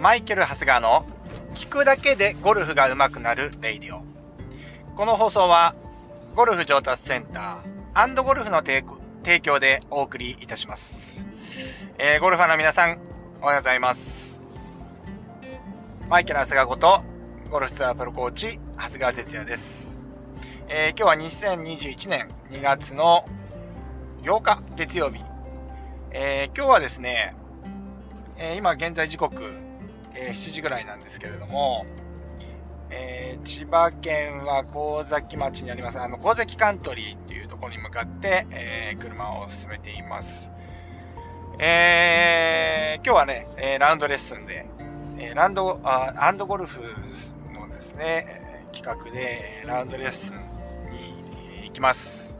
マイケル・ハスガーの聞くだけでゴルフが上手くなるレイディオ。この放送はゴルフ上達センターゴルフの提供でお送りいたします。えー、ゴルファーの皆さん、おはようございます。マイケル・ハスガーことゴルフツアープロコーチ、長谷川哲也です。えー、今日は2021年2月の8日月曜日。えー、今日はですね、えー、今現在時刻、えー、7時ぐらいなんですけれども、えー、千葉県は神崎町にあります、あの、神崎カントリーっていうところに向かって、えー、車を進めています。えー、今日はね、え、ラウンドレッスンで、え、ランド、あアンドゴルフのですね、企画で、ラウンドレッスンに行きます。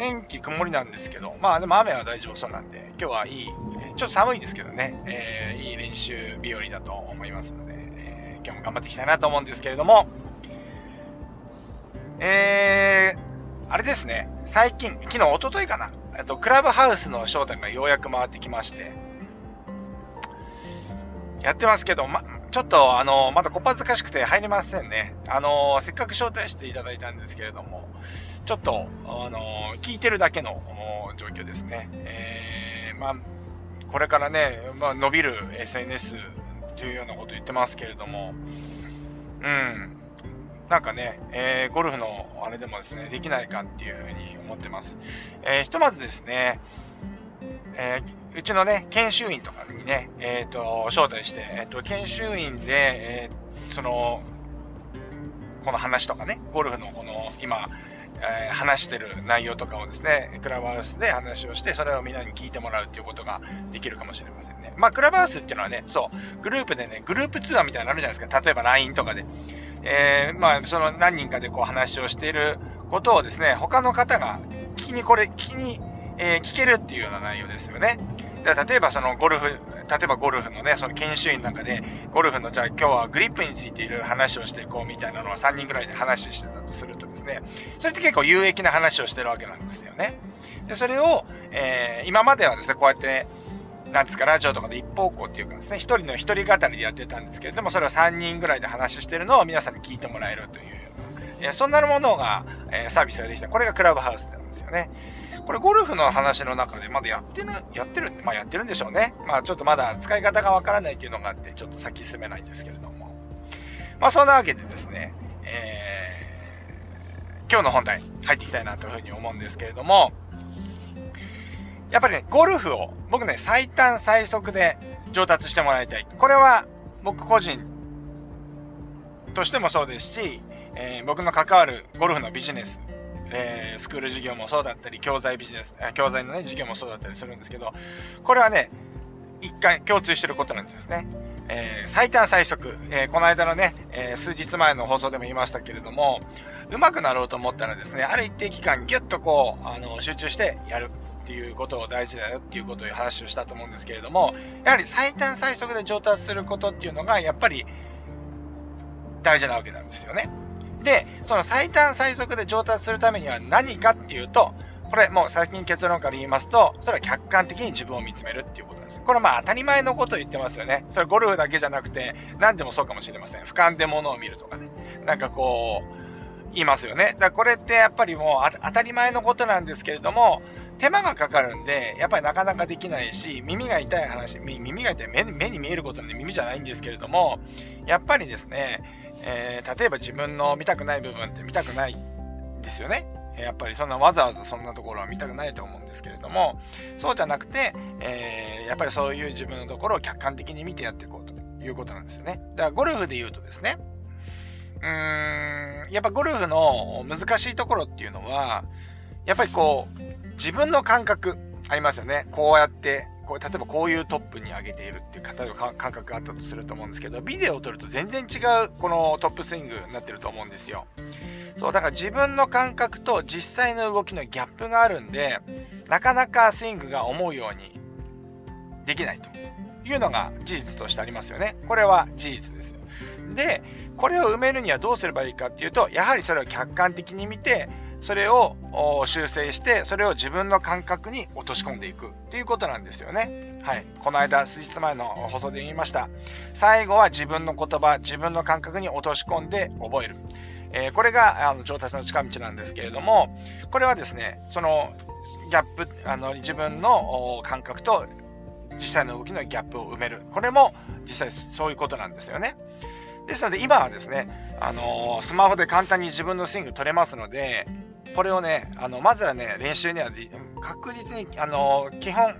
天気曇りなんですけど、まあでも雨は大丈夫そうなんで、今日はいい、ちょっと寒いんですけどね、えー、いい練習日和だと思いますので、えー、今日も頑張っていきたいなと思うんですけれども、えー、あれですね、最近、昨日、一昨日かな、えっと、クラブハウスの招待がようやく回ってきまして、やってますけど、ま、ちょっと、あの、まだこっぱずかしくて入れませんね。あの、せっかく招待していただいたんですけれども、ちょっと、あの聞いてるだけの状況ですね。えー、まあ、これからね、まあ、伸びる SNS というようなこと言ってますけれども、うん。なんかね、えー、ゴルフのあれでもですね、できないかっていうふうに思ってます。えー、ひとまずですね、えー、うちのね、研修員とかにね、えっ、と、招待して、えっ、と、研修員で、えその、この話とかね、ゴルフのこの、今、えー、話してる内容とかをですね、クラブハウスで話をして、それをみんなに聞いてもらうっていうことができるかもしれませんね。まあ、クラブハウスっていうのはね、そう、グループでね、グループツアーみたいになるじゃないですか。例えば LINE とかで。えー、まあ、その何人かでこう話をしていることをですね、他の方が聞きにこれ、聞きに、えー、聞けるっていうような内容ですよね。で例えばそのゴルフ、例えばゴルフのね、その研修員なんかで、ゴルフのじゃあ今日はグリップについている話をしていこうみたいなのを3人ぐらいで話してたとするとですね、それって結構有益な話をしてるわけなんですよね。で、それを、えー、今まではですね、こうやって、なんですか、ラジオとかで一方向っていうかですね、一人の一人語りでやってたんですけれども、それを3人ぐらいで話してるのを皆さんに聞いてもらえるというような、え、そんなものが、え、サービスができた。これがクラブハウスなんですよね。これゴルフの話の中でまだやってる、やってる、まあやってるんでしょうね。まあちょっとまだ使い方がわからないっていうのがあって、ちょっと先進めないんですけれども。まあそんなわけでですね、えー、今日の本題入っていきたいなというふうに思うんですけれども、やっぱりね、ゴルフを僕ね、最短最速で上達してもらいたい。これは僕個人としてもそうですし、えー、僕の関わるゴルフのビジネスえー、スクール授業もそうだったり、教材ビジネス、教材のね、授業もそうだったりするんですけど、これはね、一回共通してることなんですね。えー、最短最速、えー、この間のね、えー、数日前の放送でも言いましたけれども、上手くなろうと思ったらですね、ある一定期間ギュッとこう、あの、集中してやるっていうことを大事だよっていうことを話をしたと思うんですけれども、やはり最短最速で上達することっていうのが、やっぱり大事なわけなんですよね。で、その最短最速で上達するためには何かっていうと、これもう先に結論から言いますと、それは客観的に自分を見つめるっていうことです。これまあ当たり前のこと言ってますよね。それゴルフだけじゃなくて、何でもそうかもしれません。俯瞰で物を見るとかね。なんかこう、言いますよね。だからこれってやっぱりもう当たり前のことなんですけれども、手間がかかるんで、やっぱりなかなかできないし、耳が痛い話、耳が痛い目目に見えることなんで耳じゃないんですけれども、やっぱりですね、えー、例えば自分の見たくない部分って見たくないですよね。やっぱりそんなわざわざそんなところは見たくないと思うんですけれども、そうじゃなくて、えー、やっぱりそういう自分のところを客観的に見てやっていこうということなんですよね。だからゴルフで言うとですね、うーん、やっぱゴルフの難しいところっていうのは、やっぱりこう、自分の感覚ありますよね。こうやってこう例えばこういうトップに上げているっていう方の感覚があったとすると思うんですけど、ビデオを撮ると全然違うこのトップスイングになってると思うんですよ。そう、だから自分の感覚と実際の動きのギャップがあるんで、なかなかスイングが思うようにできないというのが事実としてありますよね。これは事実です。で、これを埋めるにはどうすればいいかっていうと、やはりそれを客観的に見て、それを修正して、それを自分の感覚に落とし込んでいくっていうことなんですよね。はい。この間、数日前の放送で言いました。最後は自分の言葉、自分の感覚に落とし込んで覚える。えー、これが、あの、上達の近道なんですけれども、これはですね、その、ギャップ、あの、自分の感覚と実際の動きのギャップを埋める。これも実際そういうことなんですよね。ですので今はですね、あのー、スマホで簡単に自分のスイング取れますので、これをね、あの、まずはね、練習には確実に、あのー、基本、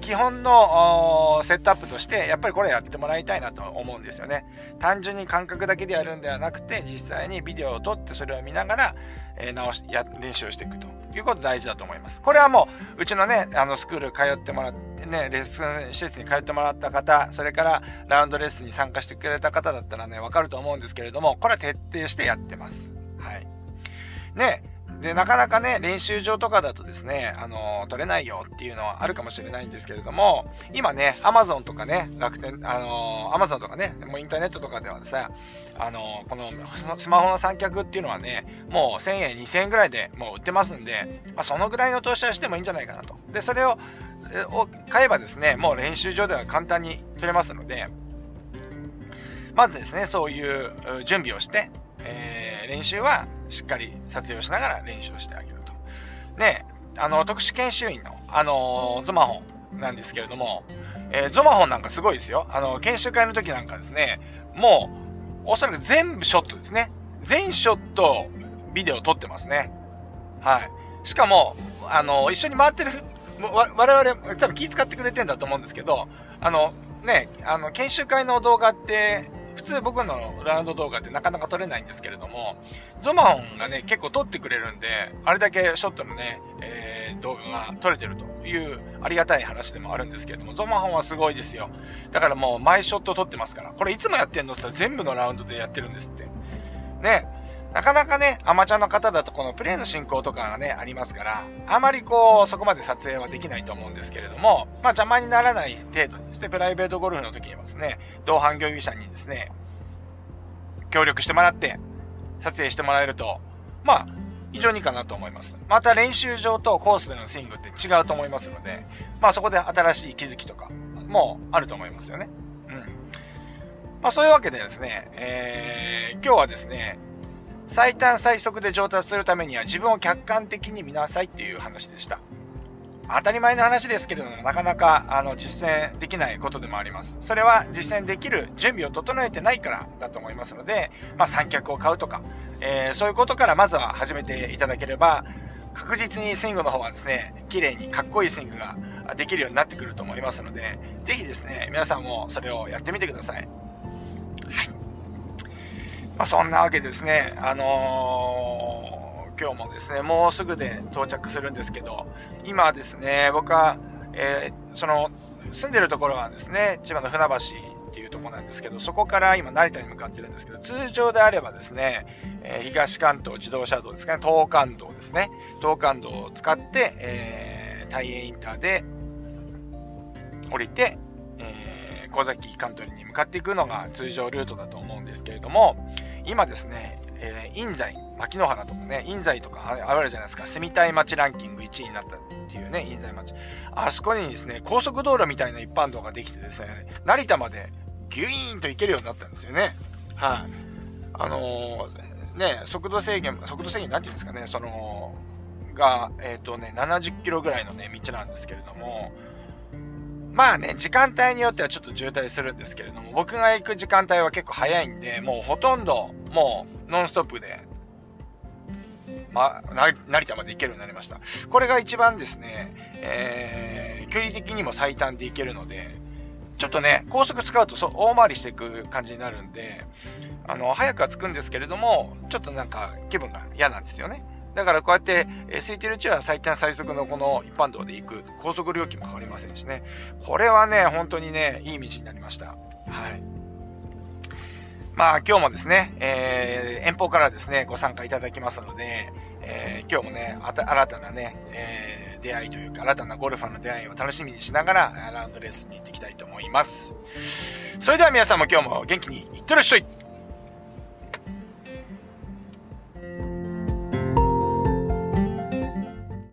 基本のセットアップとして、やっぱりこれやってもらいたいなと思うんですよね。単純に感覚だけでやるんではなくて、実際にビデオを撮ってそれを見ながら、えー、直し、や、練習をしていくということ大事だと思います。これはもう、うちのね、あの、スクール通ってもらって、ね、レッスン施設に通ってもらった方、それからラウンドレッスンに参加してくれた方だったらね、わかると思うんですけれども、これは徹底してやってます。ね、で、なかなかね、練習場とかだとですね、あのー、取れないよっていうのはあるかもしれないんですけれども、今ね、アマゾンとかね、楽天、あのー、アマゾンとかね、もうインターネットとかではさ、あのー、このスマホの三脚っていうのはね、もう1000円、2000円ぐらいでもう売ってますんで、まあ、そのぐらいの投資はしてもいいんじゃないかなと。で、それを、を買えばですね、もう練習場では簡単に取れますので、まずですね、そういう準備をして、えー、練習はしっかり撮影をしながら練習をしてあげると。ね、あの、特殊研修員の、あの、ゾマホンなんですけれども、えー、ゾマホンなんかすごいですよ。あの、研修会の時なんかですね、もう、おそらく全部ショットですね。全ショット、ビデオ撮ってますね。はい。しかも、あの、一緒に回ってる、我々、多分気遣ってくれてんだと思うんですけど、あの、ね、あの、研修会の動画って、僕のラウンド動画ってなかなか撮れないんですけれども、ゾマホンがね、結構撮ってくれるんで、あれだけショットのね、えー、動画が撮れてるというありがたい話でもあるんですけれども、ゾマホンはすごいですよ。だからもう毎ショット撮ってますから、これいつもやってんのって言ったら全部のラウンドでやってるんですって。ね。なかなかね、アマチュアの方だとこのプレイの進行とかがね、ありますから、あまりこう、そこまで撮影はできないと思うんですけれども、まあ邪魔にならない程度にですね、プライベートゴルフの時にはですね、同伴業者にですね、協力してもらって、撮影してもらえると、まあ、非常にいいかなと思います。また練習場とコースでのスイングって違うと思いますので、まあそこで新しい気づきとかもあると思いますよね。うん。まあそういうわけでですね、えー、今日はですね、最短最速で上達するためには自分を客観的に見なさいっていう話でした。当たり前の話ですけれども、なかなか、あの、実践できないことでもあります。それは実践できる準備を整えてないからだと思いますので、まあ、三脚を買うとか、えー、そういうことからまずは始めていただければ、確実にスイングの方はですね、綺麗にかっこいいスイングができるようになってくると思いますので、ぜひですね、皆さんもそれをやってみてくださ。い。まあ、そんなわけですね、あのー、今日もですね、もうすぐで到着するんですけど、今ですね、僕は、えー、その、住んでるところはですね、千葉の船橋っていうとこなんですけど、そこから今成田に向かってるんですけど、通常であればですね、えー、東関東自動車道ですかね、東関道ですね、東関道を使って、えー、大英インターで降りて、えー、小崎カントリーに向かっていくのが通常ルートだと思うんですけれども、今ですね、えー、印西、牧之原とかね、印西とかあるじゃないですか、住みたい街ランキング1位になったっていうね、印西町。あそこにですね、高速道路みたいな一般道ができてですね、成田までギュイーンと行けるようになったんですよね。はい、あ。のー、ね、速度制限、速度制限なんて言うんですかね、その、が、えっ、ー、とね、70キロぐらいのね、道なんですけれども、まあね、時間帯によってはちょっと渋滞するんですけれども、僕が行く時間帯は結構早いんで、もうほとんど、もう、ノンストップで、ま、成田まで行けるようになりました。これが一番ですね、えー、距離的にも最短で行けるので、ちょっとね、高速使うと大回りしていく感じになるんで、あの、早くは着くんですけれども、ちょっとなんか気分が嫌なんですよね。だからこうやって、えー、空いてるうちは最短最速のこの一般道で行く、高速料金もかかりませんしね。これはね、本当にね、いい道になりました。はい。まあ今日もですね、えー、遠方からですね、ご参加いただきますので、えー、今日もね、新たなね、えー、出会いというか、新たなゴルファーの出会いを楽しみにしながら、ラウンドレースに行っていきたいと思います。それでは皆さんも今日も元気にいってらっしゃい